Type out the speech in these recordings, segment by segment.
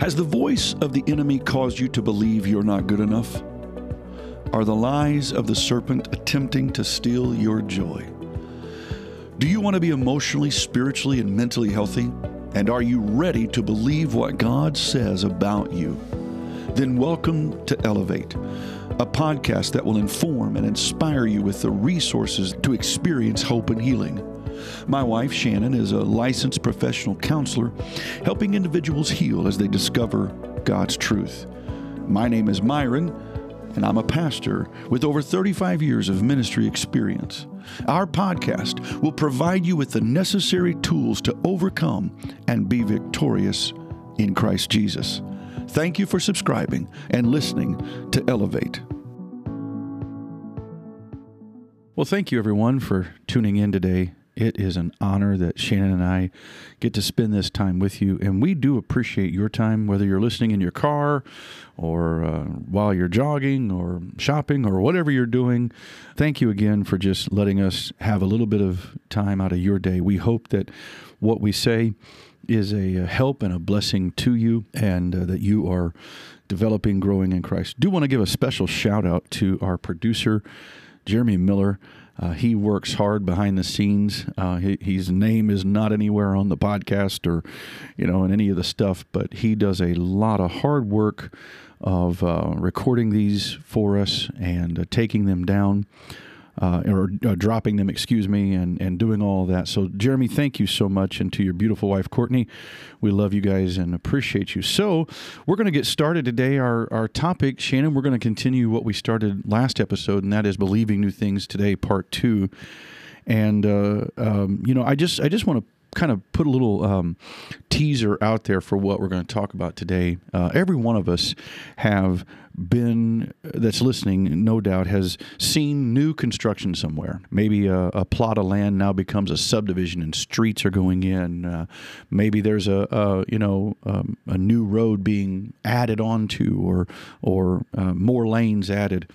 Has the voice of the enemy caused you to believe you're not good enough? Are the lies of the serpent attempting to steal your joy? Do you want to be emotionally, spiritually, and mentally healthy? And are you ready to believe what God says about you? Then welcome to Elevate, a podcast that will inform and inspire you with the resources to experience hope and healing. My wife, Shannon, is a licensed professional counselor, helping individuals heal as they discover God's truth. My name is Myron, and I'm a pastor with over 35 years of ministry experience. Our podcast will provide you with the necessary tools to overcome and be victorious in Christ Jesus. Thank you for subscribing and listening to Elevate. Well, thank you everyone for tuning in today. It is an honor that Shannon and I get to spend this time with you. And we do appreciate your time, whether you're listening in your car or uh, while you're jogging or shopping or whatever you're doing. Thank you again for just letting us have a little bit of time out of your day. We hope that what we say is a help and a blessing to you and uh, that you are developing, growing in Christ. Do want to give a special shout out to our producer, Jeremy Miller. Uh, he works hard behind the scenes. Uh, he, his name is not anywhere on the podcast or, you know, in any of the stuff, but he does a lot of hard work of uh, recording these for us and uh, taking them down uh, or uh, dropping them, excuse me, and, and doing all that. So, Jeremy, thank you so much. And to your beautiful wife, Courtney, we love you guys and appreciate you. So, we're going to get started today. Our, our topic, Shannon, we're going to continue what we started last episode, and that is believing new things today, part two. And, uh, um, you know, I just, I just want to kind of put a little um, teaser out there for what we're going to talk about today. Uh, every one of us have been that's listening, no doubt, has seen new construction somewhere. Maybe a, a plot of land now becomes a subdivision, and streets are going in. Uh, maybe there's a, a you know um, a new road being added onto, or or uh, more lanes added.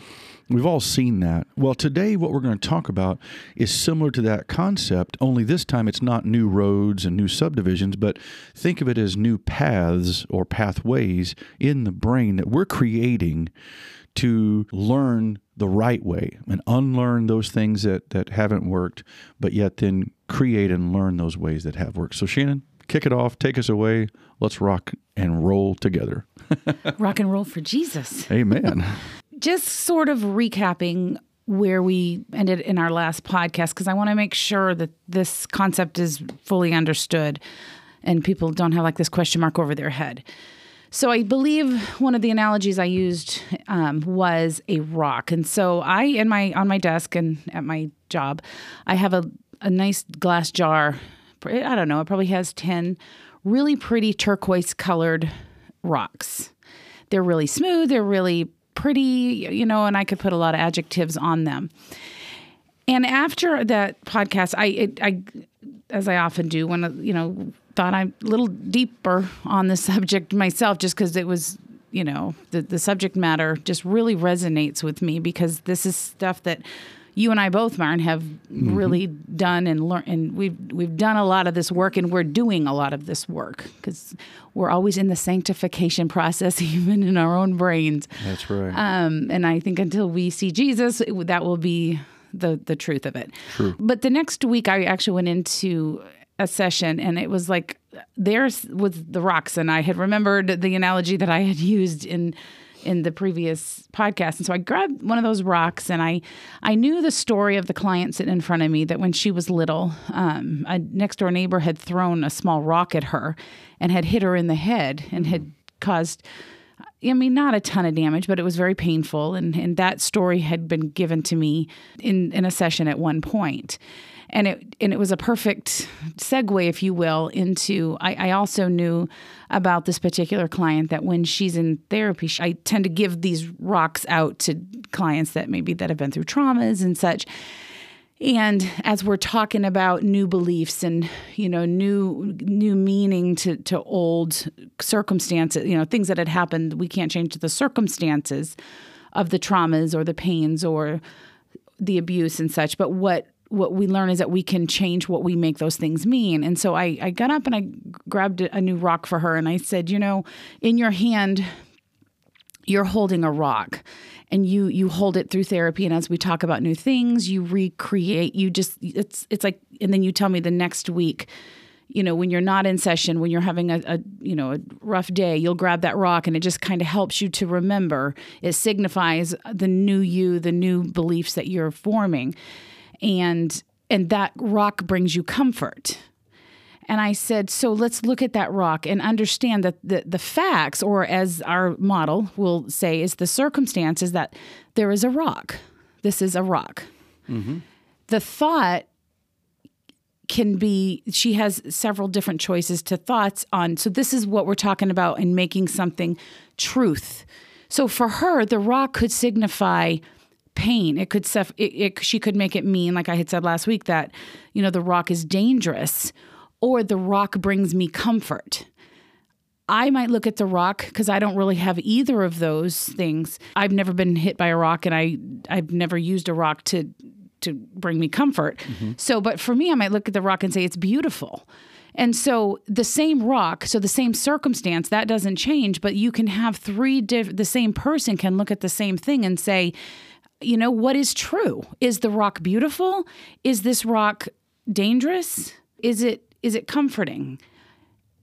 We've all seen that. Well, today, what we're going to talk about is similar to that concept, only this time it's not new roads and new subdivisions, but think of it as new paths or pathways in the brain that we're creating to learn the right way and unlearn those things that, that haven't worked, but yet then create and learn those ways that have worked. So, Shannon, kick it off, take us away. Let's rock and roll together. rock and roll for Jesus. Amen just sort of recapping where we ended in our last podcast because I want to make sure that this concept is fully understood and people don't have like this question mark over their head. So I believe one of the analogies I used um, was a rock, and so I in my on my desk and at my job, I have a a nice glass jar. I don't know, it probably has ten really pretty turquoise colored rocks. They're really smooth. They're really pretty, you know, and I could put a lot of adjectives on them. And after that podcast, I, it, I, as I often do, when you know, thought I'm a little deeper on the subject myself, just because it was, you know, the the subject matter just really resonates with me because this is stuff that you and I both, Myron, have mm-hmm. really done and learned, and we've we've done a lot of this work, and we're doing a lot of this work because we're always in the sanctification process, even in our own brains. That's right. Um, and I think until we see Jesus, that will be the the truth of it. True. But the next week, I actually went into a session, and it was like there was the rocks, and I had remembered the analogy that I had used in in the previous podcast. And so I grabbed one of those rocks and I I knew the story of the client sitting in front of me that when she was little, um, a next door neighbor had thrown a small rock at her and had hit her in the head and had caused I mean, not a ton of damage, but it was very painful. And, and that story had been given to me in, in a session at one point and it and it was a perfect segue, if you will, into. I, I also knew about this particular client that when she's in therapy, I tend to give these rocks out to clients that maybe that have been through traumas and such. And as we're talking about new beliefs and you know new new meaning to to old circumstances, you know things that had happened, we can't change the circumstances of the traumas or the pains or the abuse and such. But what what we learn is that we can change what we make those things mean. And so I, I got up and I grabbed a new rock for her and I said, you know, in your hand, you're holding a rock and you you hold it through therapy. And as we talk about new things you recreate you just it's it's like and then you tell me the next week you know when you're not in session when you're having a, a you know a rough day you'll grab that rock and it just kind of helps you to remember. It signifies the new you the new beliefs that you're forming and and that rock brings you comfort and I said, so let's look at that rock and understand that the, the facts, or as our model will say, is the circumstance is that there is a rock. This is a rock. Mm-hmm. The thought can be, she has several different choices to thoughts on. So, this is what we're talking about in making something truth. So, for her, the rock could signify pain. It could, it, it, she could make it mean, like I had said last week, that, you know, the rock is dangerous or the rock brings me comfort. I might look at the rock because I don't really have either of those things. I've never been hit by a rock and I I've never used a rock to to bring me comfort. Mm-hmm. So but for me I might look at the rock and say it's beautiful. And so the same rock, so the same circumstance, that doesn't change, but you can have three diff- the same person can look at the same thing and say, you know, what is true? Is the rock beautiful? Is this rock dangerous? Is it is it comforting?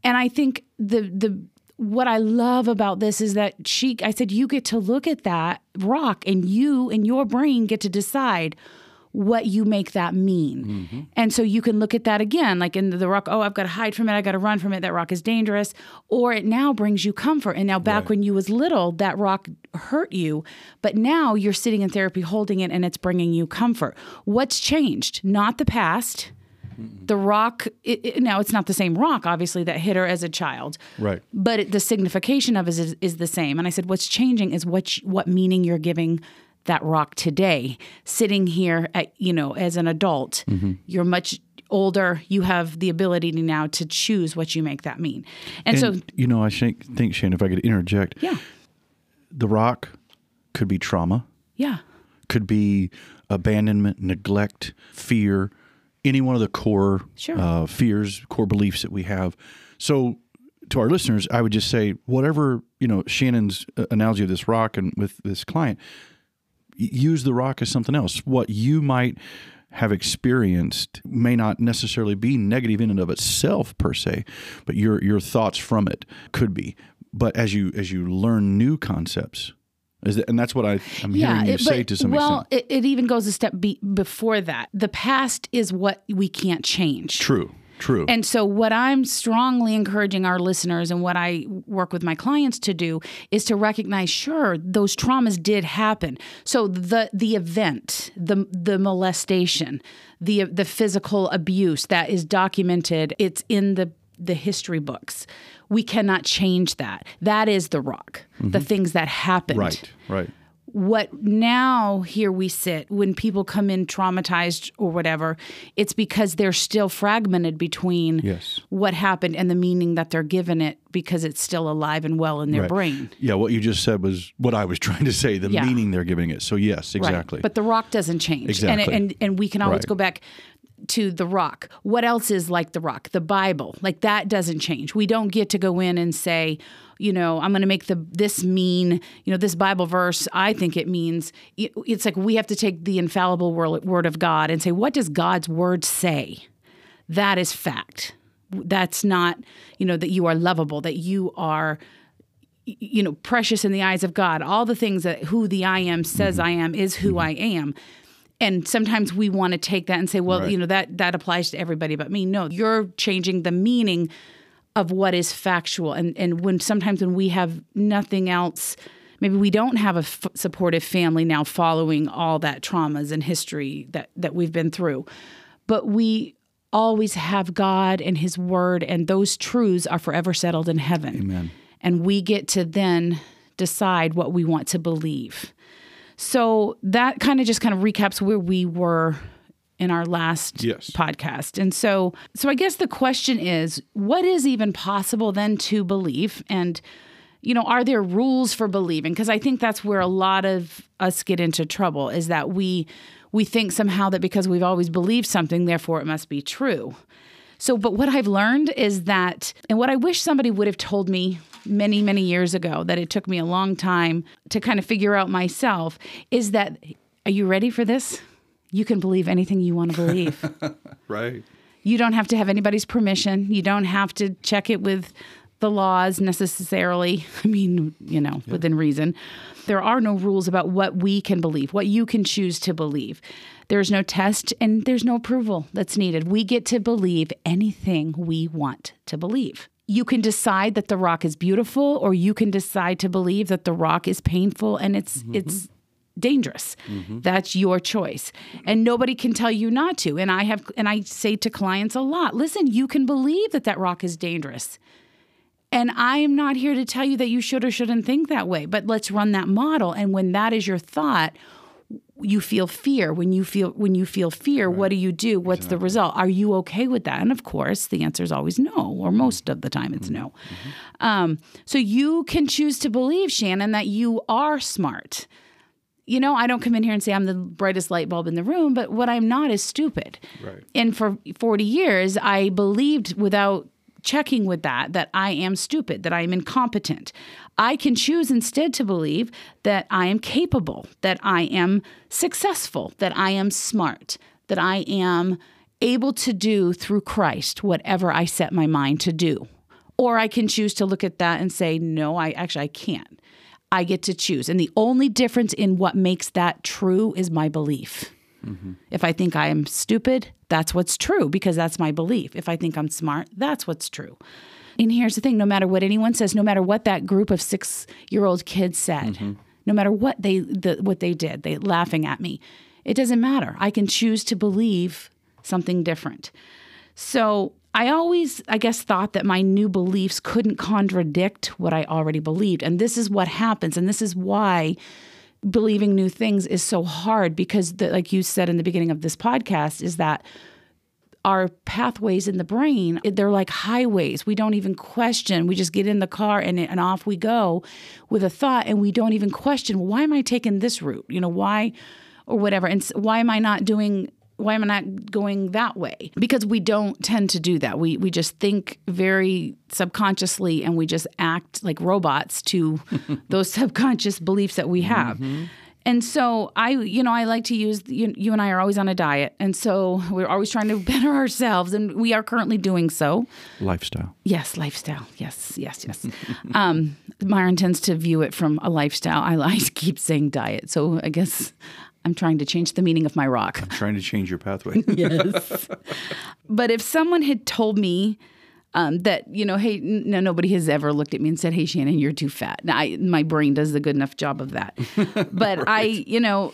And I think the the what I love about this is that she I said you get to look at that rock and you and your brain get to decide what you make that mean. Mm-hmm. And so you can look at that again, like in the rock, oh, I've got to hide from it, I got to run from it, that rock is dangerous. Or it now brings you comfort. And now back right. when you was little, that rock hurt you, but now you're sitting in therapy holding it and it's bringing you comfort. What's changed? Not the past the rock, it, it, now it's not the same rock, obviously, that hit her as a child. Right. But it, the signification of it is, is the same. And I said, what's changing is what, what meaning you're giving that rock today. Sitting here at, you know, as an adult, mm-hmm. you're much older, you have the ability now to choose what you make that mean. And, and so, you know, I think, think, Shane, if I could interject, yeah, the rock could be trauma. Yeah. Could be abandonment, neglect, fear, any one of the core sure. uh, fears, core beliefs that we have. So, to our listeners, I would just say, whatever you know, Shannon's uh, analogy of this rock and with this client, use the rock as something else. What you might have experienced may not necessarily be negative in and of itself per se, but your your thoughts from it could be. But as you as you learn new concepts, that, and that's what I, am yeah, hearing you it, say to some well, extent. Well, it, it, even goes a step be, before that. The past is what we can't change. True. True. And so, what I'm strongly encouraging our listeners and what I work with my clients to do is to recognize, sure, those traumas did happen. So the the event, the the molestation, the the physical abuse that is documented, it's in the the history books. We cannot change that. That is the rock, mm-hmm. the things that happened. Right, right. What now here we sit when people come in traumatized or whatever, it's because they're still fragmented between yes. what happened and the meaning that they're given it because it's still alive and well in their right. brain. Yeah, what you just said was what I was trying to say, the yeah. meaning they're giving it. So yes, exactly. Right. But the rock doesn't change. Exactly. And and, and we can always right. go back to the rock. What else is like the rock? The Bible. Like that doesn't change. We don't get to go in and say, you know, I'm going to make the this mean, you know, this Bible verse, I think it means it's like we have to take the infallible word of God and say, what does God's word say? That is fact. That's not, you know, that you are lovable, that you are you know, precious in the eyes of God. All the things that who the I am says mm-hmm. I am is who mm-hmm. I am and sometimes we want to take that and say well right. you know that that applies to everybody but me. No you're changing the meaning of what is factual. And and when sometimes when we have nothing else maybe we don't have a f- supportive family now following all that traumas and history that that we've been through. But we always have God and his word and those truths are forever settled in heaven. Amen. And we get to then decide what we want to believe so that kind of just kind of recaps where we were in our last yes. podcast. And so so I guess the question is what is even possible then to believe and you know are there rules for believing because I think that's where a lot of us get into trouble is that we we think somehow that because we've always believed something, therefore it must be true. So, but what I've learned is that, and what I wish somebody would have told me many, many years ago, that it took me a long time to kind of figure out myself, is that, are you ready for this? You can believe anything you want to believe. Right. you don't have to have anybody's permission. You don't have to check it with the laws necessarily. I mean, you know, within reason. There are no rules about what we can believe, what you can choose to believe. There's no test and there's no approval that's needed. We get to believe anything we want to believe. You can decide that the rock is beautiful or you can decide to believe that the rock is painful and it's mm-hmm. it's dangerous. Mm-hmm. That's your choice. And nobody can tell you not to. And I have and I say to clients a lot, listen, you can believe that that rock is dangerous. And I am not here to tell you that you should or shouldn't think that way, but let's run that model and when that is your thought, you feel fear. When you feel when you feel fear, what do you do? What's the result? Are you okay with that? And of course, the answer is always no, or mm-hmm. most of the time it's mm-hmm. no. Mm-hmm. Um, so you can choose to believe, Shannon, that you are smart you know, I don't come in here and say I'm the brightest light bulb in the room, but what I'm not is stupid. Right. And for 40 years, I believed without checking with that that I am stupid, that I am incompetent. I can choose instead to believe that I am capable, that I am successful, that I am smart, that I am able to do through Christ whatever I set my mind to do. Or I can choose to look at that and say, no, I actually I can't. I get to choose. And the only difference in what makes that true is my belief. If I think I am stupid, that's what's true because that's my belief. If I think I'm smart, that's what's true. And here's the thing no matter what anyone says, no matter what that group of six year old kids said, mm-hmm. no matter what they, the, what they did, they laughing at me, it doesn't matter. I can choose to believe something different. So I always, I guess, thought that my new beliefs couldn't contradict what I already believed. And this is what happens. And this is why believing new things is so hard because, the, like you said in the beginning of this podcast, is that our pathways in the brain they're like highways. We don't even question. We just get in the car and, and off we go with a thought and we don't even question why am i taking this route? You know why or whatever. And why am i not doing why am I not going that way? Because we don't tend to do that. We we just think very subconsciously and we just act like robots to those subconscious beliefs that we have. And so I, you know, I like to use you, you and I are always on a diet, and so we're always trying to better ourselves, and we are currently doing so. Lifestyle. Yes, lifestyle. Yes, yes, yes. um, Myron tends to view it from a lifestyle. I, I keep saying diet, so I guess I'm trying to change the meaning of my rock. I'm trying to change your pathway. Yes. but if someone had told me um, that, you know, hey, no, nobody has ever looked at me and said, hey, Shannon, you're too fat. Now, I, my brain does a good enough job of that. But I, you know,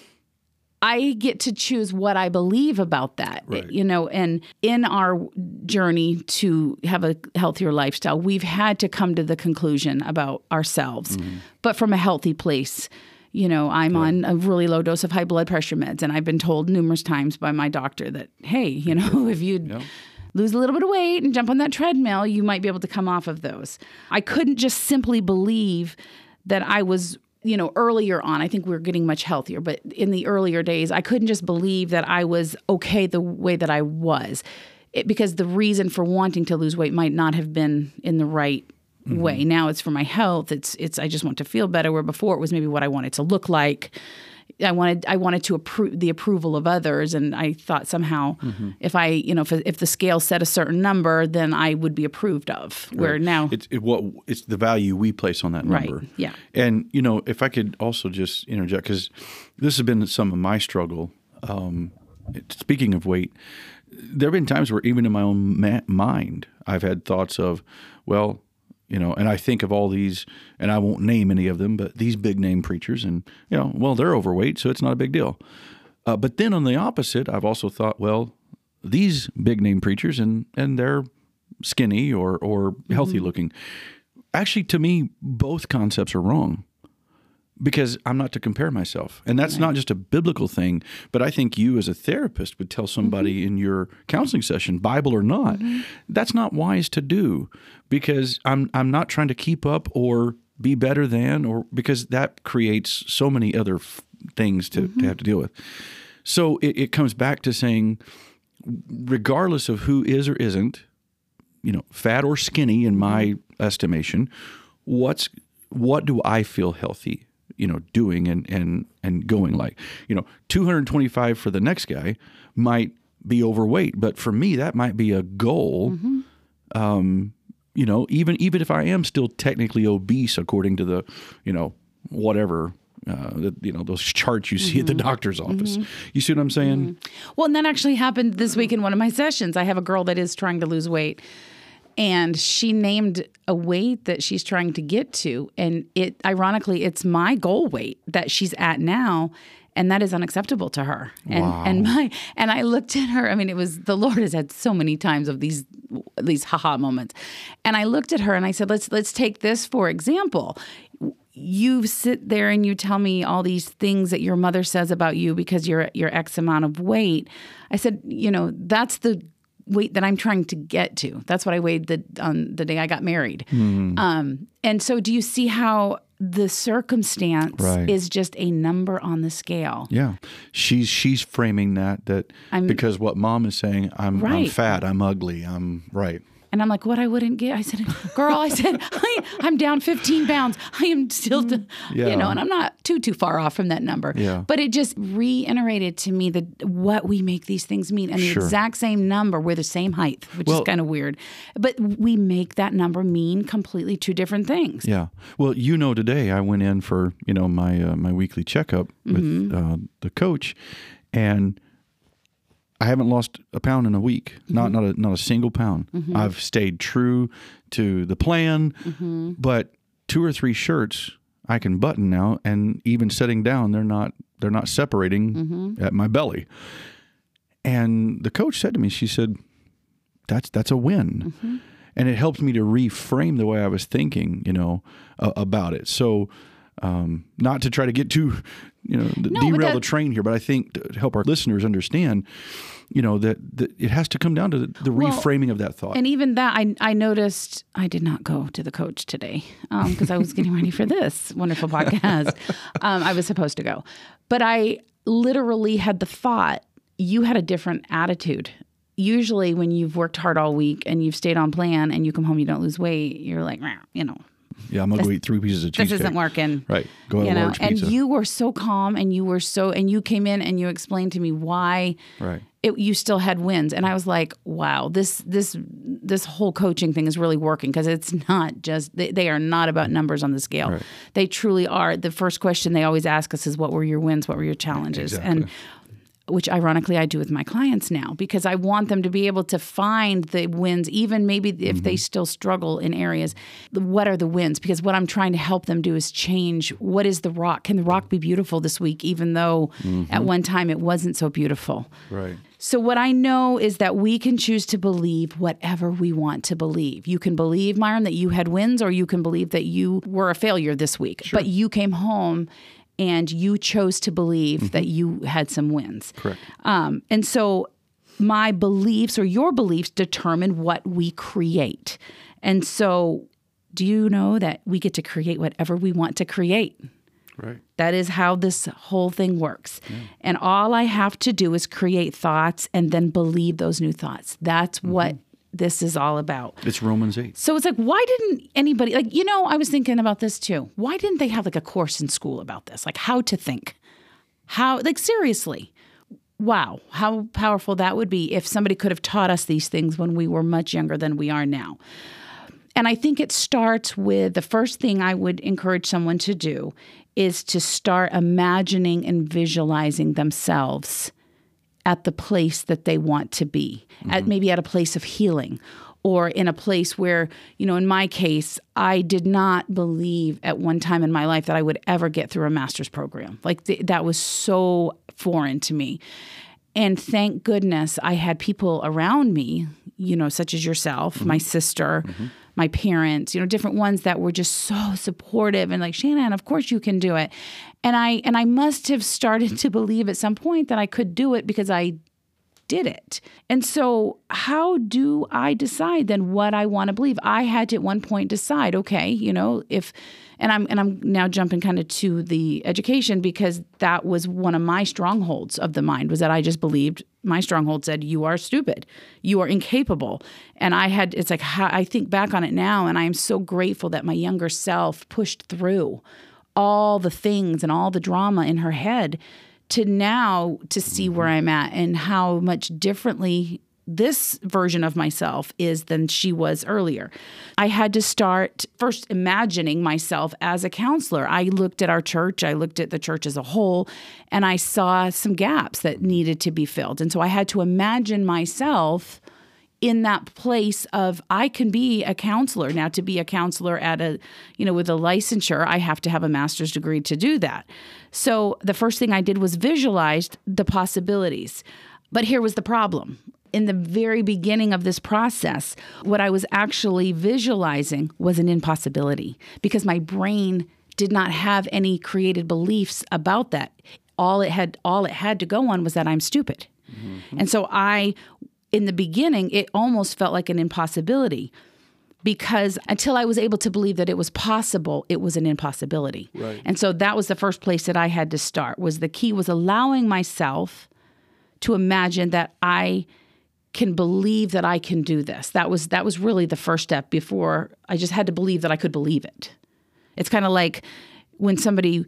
I get to choose what I believe about that, Right. you know, and in our journey to have a healthier lifestyle, we've had to come to the conclusion about ourselves, but from a healthy place. You know, I'm on a really low dose of high blood pressure meds, and I've been told numerous times by my doctor that, hey, you know, if you lose a little bit of weight and jump on that treadmill, you might be able to come off of those. I couldn't just simply believe that I was, you know, earlier on, I think we were getting much healthier, but in the earlier days, I couldn't just believe that I was okay the way that I was. It, because the reason for wanting to lose weight might not have been in the right way. Now it's for my health. It's it's I just want to feel better. Where before it was maybe what I wanted to look like. I wanted I wanted to approve the approval of others, and I thought somehow if I you know if, if the scale set a certain number, then I would be approved of. Where now, it's it, what it's the value we place on that Right, number. yeah. And you know, if I could also just interject because this has been some of my struggle. Um, speaking of weight, there have been times where even in my own ma- mind, I've had thoughts of, well, you know, and I think of all these, and I won't name any of them, but these big name preachers, and you know, well, they're overweight, so it's not a big deal. Uh, but then on the opposite, I've also thought, well, these big name preachers, and and they're skinny or or healthy looking. Actually, to me, both concepts are wrong because I'm not to compare myself. And that's not just a biblical thing, but I think you as a therapist would tell somebody mm-hmm. in your counseling session, Bible or not, mm-hmm. that's not wise to do because I'm I'm not trying to keep up or be better than or because that creates so many other f- things to, to mm-hmm. have to deal with. So it, it comes back to saying, regardless of who is or isn't, you know, fat or skinny in my estimation, what's what do I feel healthy, you know, doing and and and going like, you know, 225 for the next guy might be overweight, but for me that might be a goal. Um, you know, even even if I am still technically obese according to the, you know, whatever uh, the, you know those charts you see at the doctor's office. You see what I'm saying? Well, and that actually happened this week in one of my sessions. I have a girl that is trying to lose weight, and she named a weight that she's trying to get to, and it ironically, it's my goal weight that she's at now. And that is unacceptable to her. And and my and I looked at her. I mean, it was the Lord has had so many times of these these haha moments. And I looked at her and I said, "Let's let's take this for example you sit there and you tell me all these things that your mother says about you because you're you're X amount of weight. I said, you know, that's the weight that I'm trying to get to. That's what I weighed the on the day I got married. Um, and so, do you see how the circumstance Right. is just a number on the scale? Yeah, she's she's framing that that because what mom is saying, I'm I'm fat, I'm ugly, I'm right. And I'm like, what I wouldn't get. I said, girl, I said, I, I'm down 15 pounds. I am still, you Yeah. know, and I'm not too, too far off from that number. Yeah. But it just reiterated to me that what we make these things mean. And the Sure. exact same number, we're the same height, which Well- is kind of weird. But we make that number mean completely two different things. Yeah. Well, you know, today I went in for you know my uh, my weekly checkup with Mm-hmm. uh, the coach, and I haven't lost a pound in a week. Not Mm-hmm. not a not a single pound. I've stayed true to the plan, Mm-hmm. but two or three shirts I can button now, and even sitting down, they're not they're not separating Mm-hmm. at my belly. And the coach said to me, she said, "That's that's a win." Mm-hmm. and it helped me to reframe the way I was thinking, you know, uh, about it. So, um, not to try to get too, you know, but derail that- the train here, but I think to help our listeners understand, you know, that, that it has to come down to the, the Well, reframing of that thought. And even that, I, I noticed I did not go to the coach today because I was getting ready for this wonderful podcast. Um, I was supposed to go. But I literally had the thought you had a different attitude. Usually, when you've worked hard all week and you've stayed on plan and you come home, you don't lose weight, you're like, you know, yeah, I'm gonna go eat three pieces of chicken. this isn't working. Right, go have you a know, large and pizza. you were so calm and you were so, and you came in and you explained to me why right. it, you still had wins and i was like wow this this this whole coaching thing is really working because it's not just they, they are not about numbers on the scale Right. they truly are the first question they always ask us is what were your wins what were your challenges and which ironically I do with my clients now because I want them to be able to find the wins, even maybe if they mm-hmm. still struggle in areas. What are the wins? Because what I'm trying to help them do is change what is the rock? Can the rock be beautiful this week, even though at mm-hmm. one time it wasn't so beautiful? Right. So, what I know is that we can choose to believe whatever we want to believe. You can believe, Myron, that you had wins, or you can believe that you were a failure this week. But you came home and you chose to believe that you had some wins. Correct. Um, and so, my beliefs or your beliefs determine what we create. And so, do you know that we get to create whatever we want to create? Right. That is how this whole thing works. And all I have to do is create thoughts and then believe those new thoughts. That's what this is all about. It's Romans eight. So it's like, why didn't anybody, like, you know, I was thinking about this too. Why didn't they have like a course in school about this? Like, how to think? How, like, seriously. Wow, how powerful that would be if somebody could have taught us these things when we were much younger than we are now. And I think it starts with the first thing I would encourage someone to do is to start imagining and visualizing themselves at the place that they want to be, at mm-hmm. maybe at a place of healing or in a place where, you know, in my case, I did not believe at one time in my life that I would ever get through a master's program. Like th- that was so foreign to me. And thank goodness I had people around me, you know, such as yourself, my mm-hmm. sister, mm-hmm. my parents, you know, different ones that were just so supportive and like, Shannon, of course you can do it. And I and I must have started to believe at some point that I could do it because I did it. And so, how do I decide then what I want to believe? I had to at one point decide, okay, you know, if and I'm and I'm now jumping kind of to the education because that was one of my strongholds of the mind was that I just believed my stronghold said you are stupid, you are incapable, and I had it's like I think back on it now and I am so grateful that my younger self pushed through all the things and all the drama in her head to now to see where mm-hmm. I'm at and how much differently this version of myself is than she was earlier. I had to start first imagining myself as a counselor. I looked at our church, I looked at the church as a whole, and I saw some gaps that needed to be filled. And so I had to imagine myself in that place of I can be a counselor. Now to be a counselor at a, you know, with a licensure, I have to have a master's degree to do that. So the first thing I did was visualized the possibilities. But here was the problem in the very beginning of this process, what I was actually visualizing was an impossibility because my brain did not have any created beliefs about that. All it had all it had to go on was that I'm stupid. Mm-hmm. And so I in the beginning it almost felt like an impossibility because until I was able to believe that it was possible, it was an impossibility. Right. And so that was the first place that I had to start. Was the key was allowing myself to imagine that I can believe that I can do this. That was that was really the first step before I just had to believe that I could believe it. It's kind of like when somebody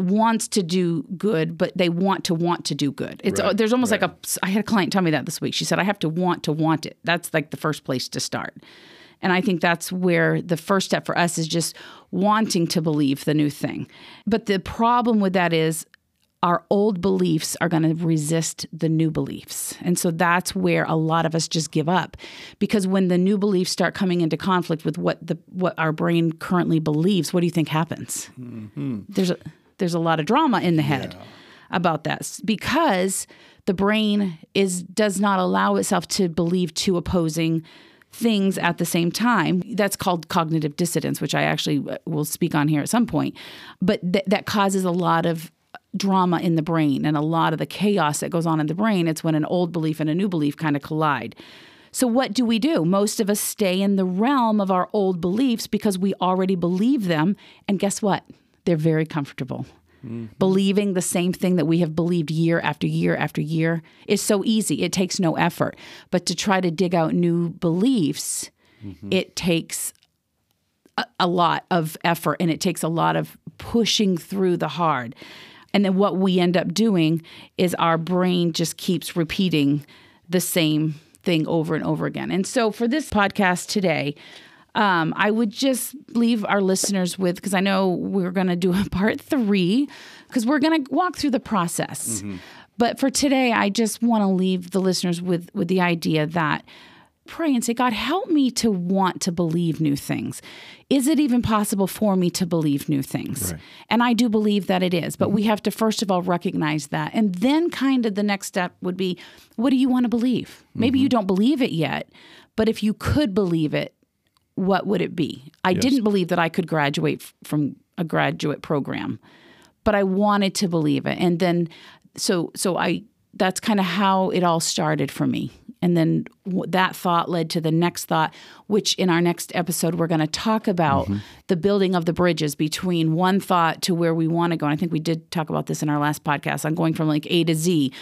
wants to do good but they want to want to do good. It's right, there's almost right. like a I had a client tell me that this week. She said I have to want to want it. That's like the first place to start. And I think that's where the first step for us is just wanting to believe the new thing. But the problem with that is our old beliefs are going to resist the new beliefs. And so that's where a lot of us just give up because when the new beliefs start coming into conflict with what the what our brain currently believes, what do you think happens? Mm-hmm. There's a there's a lot of drama in the head yeah. about that because the brain is does not allow itself to believe two opposing things at the same time. That's called cognitive dissonance, which I actually uh, will speak on here at some point. But th- that causes a lot of drama in the brain and a lot of the chaos that goes on in the brain. It's when an old belief and a new belief kind of collide. So, what do we do? Most of us stay in the realm of our old beliefs because we already believe them. And guess what? They're very comfortable. Mm-hmm. Believing the same thing that we have believed year after year after year is so easy. It takes no effort. But to try to dig out new beliefs, mm-hmm. it takes a, a lot of effort and it takes a lot of pushing through the hard. And then what we end up doing is our brain just keeps repeating the same thing over and over again. And so for this podcast today, um, I would just leave our listeners with because I know we're going to do a part three because we're going to walk through the process. Mm-hmm. But for today, I just want to leave the listeners with with the idea that pray and say, God, help me to want to believe new things. Is it even possible for me to believe new things? Right. And I do believe that it is, but mm-hmm. we have to first of all recognize that. And then, kind of, the next step would be, what do you want to believe? Maybe mm-hmm. you don't believe it yet, but if you could believe it, what would it be? I yes. didn't believe that I could graduate f- from a graduate program, but I wanted to believe it. And then, so, so I, that's kind of how it all started for me. And then that thought led to the next thought, which in our next episode, we're going to talk about mm-hmm. the building of the bridges between one thought to where we want to go. And I think we did talk about this in our last podcast on going from like A to Z.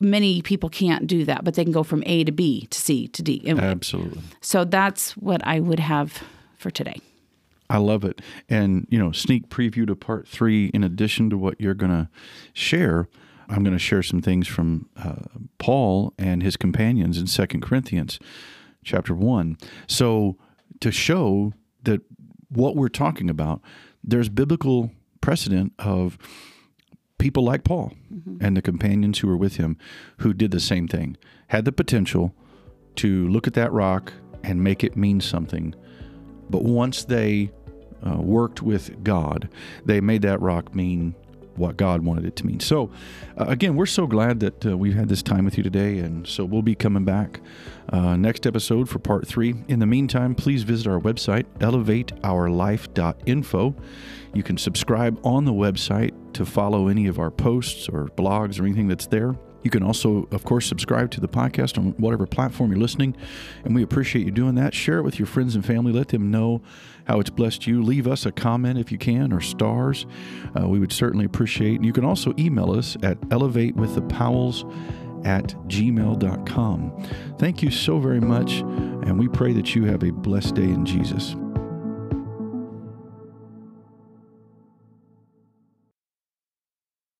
Many people can't do that, but they can go from A to B to C to D. Absolutely. So that's what I would have for today. I love it. And, you know, sneak preview to part three, in addition to what you're going to share I'm going to share some things from uh, Paul and his companions in Second Corinthians chapter 1. So, to show that what we're talking about, there's biblical precedent of people like Paul mm-hmm. and the companions who were with him who did the same thing, had the potential to look at that rock and make it mean something. But once they uh, worked with God, they made that rock mean what God wanted it to mean. So, uh, again, we're so glad that uh, we've had this time with you today, and so we'll be coming back uh, next episode for part three. In the meantime, please visit our website, elevateourlife.info. You can subscribe on the website to follow any of our posts or blogs or anything that's there. You can also, of course, subscribe to the podcast on whatever platform you're listening, and we appreciate you doing that. Share it with your friends and family. Let them know how it's blessed you. Leave us a comment if you can, or stars. Uh, we would certainly appreciate. And you can also email us at elevatewiththepowells at gmail.com. Thank you so very much, and we pray that you have a blessed day in Jesus.